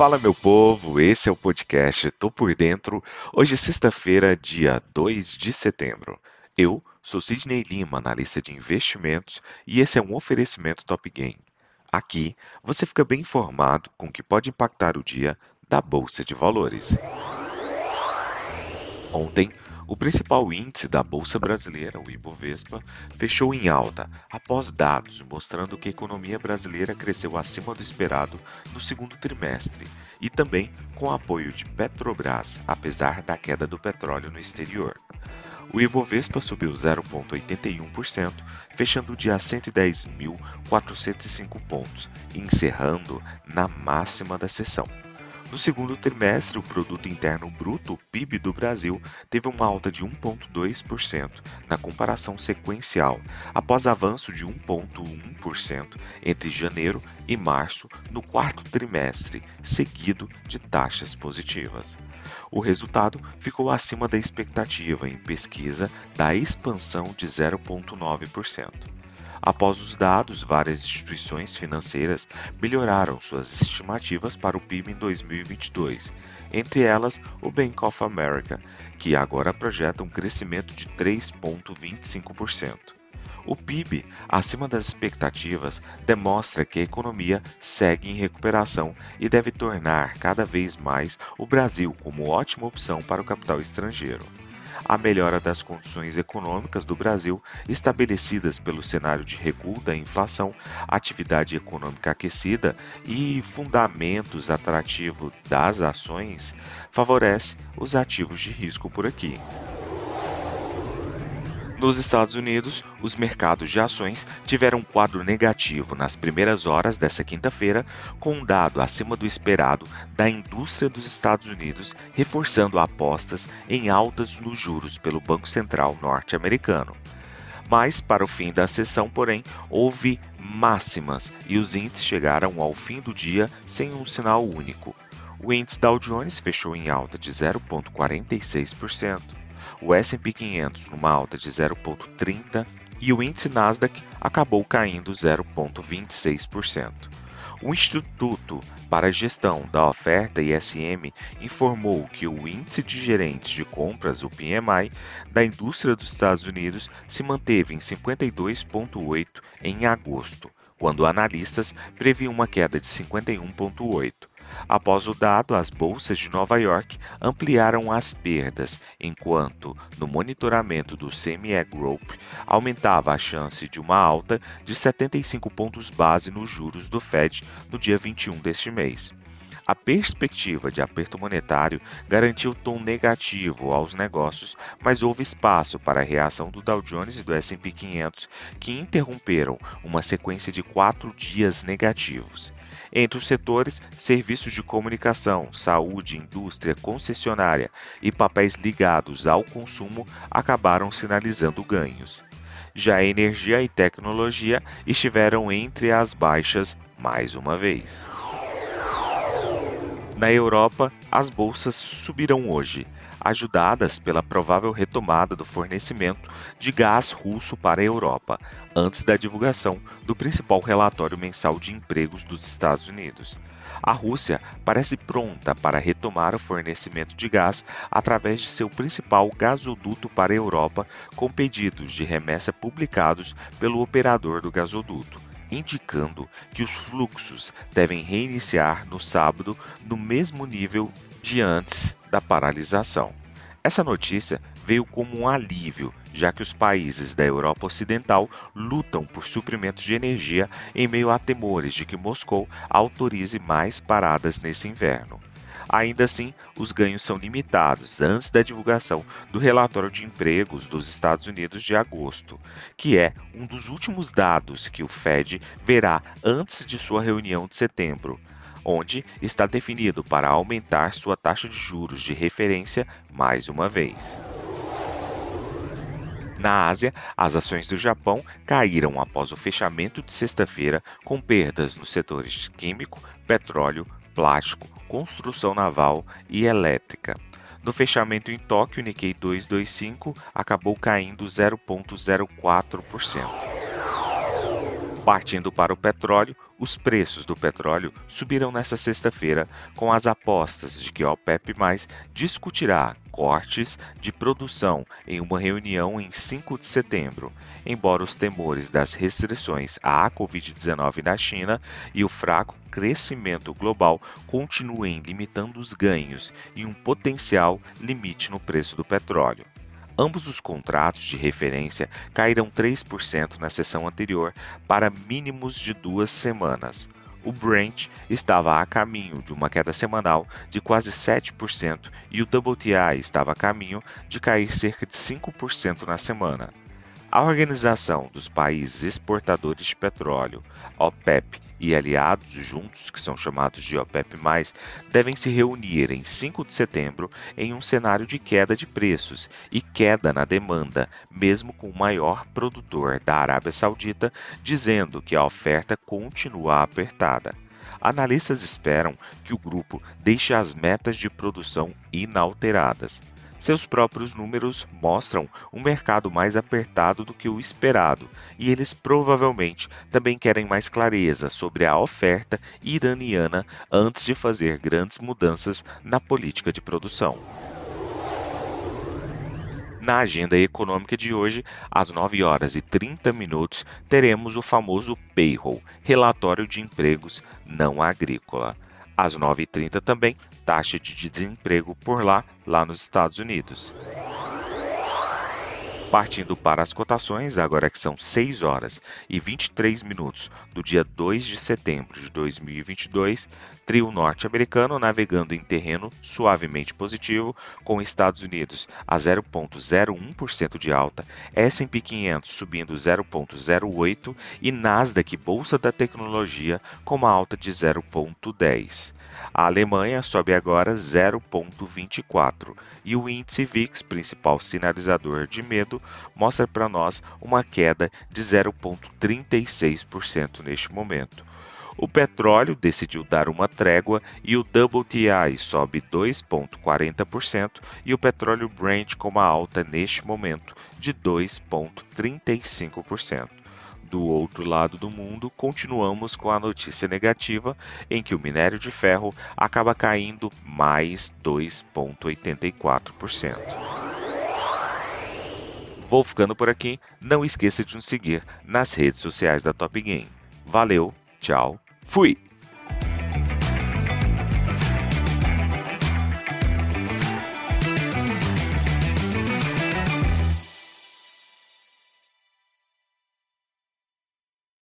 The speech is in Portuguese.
Fala meu povo, esse é o podcast Tô por Dentro. Hoje é sexta-feira, dia 2 de setembro. Eu sou Sidney Lima, analista de investimentos, e esse é um oferecimento Top Game. Aqui você fica bem informado com o que pode impactar o dia da Bolsa de Valores. Ontem, o principal índice da Bolsa Brasileira, o Ibovespa, fechou em alta após dados mostrando que a economia brasileira cresceu acima do esperado no segundo trimestre e também com apoio de Petrobras, apesar da queda do petróleo no exterior. O Ibovespa subiu 0,81%, fechando o dia a 110.405 pontos, encerrando na máxima da sessão. No segundo trimestre, o produto interno bruto, PIB do Brasil, teve uma alta de 1.2% na comparação sequencial, após avanço de 1.1% entre janeiro e março no quarto trimestre, seguido de taxas positivas. O resultado ficou acima da expectativa em pesquisa da expansão de 0.9%. Após os dados, várias instituições financeiras melhoraram suas estimativas para o PIB em 2022, entre elas o Bank of America, que agora projeta um crescimento de 3,25%. O PIB, acima das expectativas, demonstra que a economia segue em recuperação e deve tornar cada vez mais o Brasil como ótima opção para o capital estrangeiro a melhora das condições econômicas do Brasil, estabelecidas pelo cenário de recuo da inflação, atividade econômica aquecida e fundamentos atrativos das ações, favorece os ativos de risco por aqui. Nos Estados Unidos, os mercados de ações tiveram um quadro negativo nas primeiras horas dessa quinta-feira, com um dado acima do esperado da indústria dos Estados Unidos, reforçando apostas em altas nos juros pelo Banco Central norte-americano. Mas, para o fim da sessão, porém, houve máximas e os índices chegaram ao fim do dia sem um sinal único. O índice Dow Jones fechou em alta de 0,46% o S&P 500 numa alta de 0,30% e o índice Nasdaq acabou caindo 0,26%. O Instituto para a Gestão da Oferta ISM informou que o índice de gerentes de compras, o PMI, da indústria dos Estados Unidos se manteve em 52,8 em agosto, quando analistas previam uma queda de 51,8. Após o dado, as bolsas de Nova York ampliaram as perdas, enquanto no monitoramento do CME Group aumentava a chance de uma alta de 75 pontos base nos juros do Fed no dia 21 deste mês. A perspectiva de aperto monetário garantiu tom negativo aos negócios, mas houve espaço para a reação do Dow Jones e do S&P 500, que interromperam uma sequência de quatro dias negativos. Entre os setores, serviços de comunicação, saúde, indústria, concessionária e papéis ligados ao consumo acabaram sinalizando ganhos. Já energia e tecnologia estiveram entre as baixas mais uma vez. Na Europa, as bolsas subiram hoje, ajudadas pela provável retomada do fornecimento de gás russo para a Europa, antes da divulgação do principal relatório mensal de empregos dos Estados Unidos. A Rússia parece pronta para retomar o fornecimento de gás através de seu principal gasoduto para a Europa, com pedidos de remessa publicados pelo operador do gasoduto indicando que os fluxos devem reiniciar no sábado no mesmo nível de antes da paralisação. Essa notícia veio como um alívio, já que os países da Europa Ocidental lutam por suprimentos de energia em meio a temores de que Moscou autorize mais paradas nesse inverno. Ainda assim, os ganhos são limitados antes da divulgação do relatório de empregos dos Estados Unidos de agosto, que é um dos últimos dados que o Fed verá antes de sua reunião de setembro, onde está definido para aumentar sua taxa de juros de referência mais uma vez. Na Ásia, as ações do Japão caíram após o fechamento de sexta-feira, com perdas nos setores químico, petróleo, plástico, construção naval e elétrica. No fechamento em Tóquio, o Nikkei 225 acabou caindo 0,04%. Partindo para o petróleo, os preços do petróleo subiram nesta sexta-feira, com as apostas de que a OPEP+ discutirá cortes de produção em uma reunião em 5 de setembro, embora os temores das restrições à Covid-19 na China e o fraco crescimento global continuem limitando os ganhos e um potencial limite no preço do petróleo. Ambos os contratos de referência caíram 3% na sessão anterior para mínimos de duas semanas. O Brent estava a caminho de uma queda semanal de quase 7% e o WTI estava a caminho de cair cerca de 5% na semana. A Organização dos Países Exportadores de Petróleo, OPEP, e aliados juntos, que são chamados de OPEP+, devem se reunir em 5 de setembro em um cenário de queda de preços e queda na demanda, mesmo com o maior produtor da Arábia Saudita dizendo que a oferta continua apertada. Analistas esperam que o grupo deixe as metas de produção inalteradas. Seus próprios números mostram um mercado mais apertado do que o esperado, e eles provavelmente também querem mais clareza sobre a oferta iraniana antes de fazer grandes mudanças na política de produção. Na agenda econômica de hoje, às 9 horas e 30 minutos, teremos o famoso Payroll, relatório de empregos não agrícola. Às 9h30 também, taxa de desemprego por lá, lá nos Estados Unidos. Partindo para as cotações, agora que são 6 horas e 23 minutos do dia 2 de setembro de 2022, trio norte-americano navegando em terreno suavemente positivo, com Estados Unidos a 0,01% de alta, S&P 500 subindo 0,08% e Nasdaq Bolsa da Tecnologia com uma alta de 0,10%. A Alemanha sobe agora 0,24 e o índice VIX, principal sinalizador de medo, mostra para nós uma queda de 0,36% neste momento. O petróleo decidiu dar uma trégua e o WTI sobe 2,40% e o petróleo Brent com uma alta neste momento de 2,35% do outro lado do mundo, continuamos com a notícia negativa em que o minério de ferro acaba caindo mais 2,84%. Vou ficando por aqui. Não esqueça de nos seguir nas redes sociais da Top Game. Valeu, tchau, fui!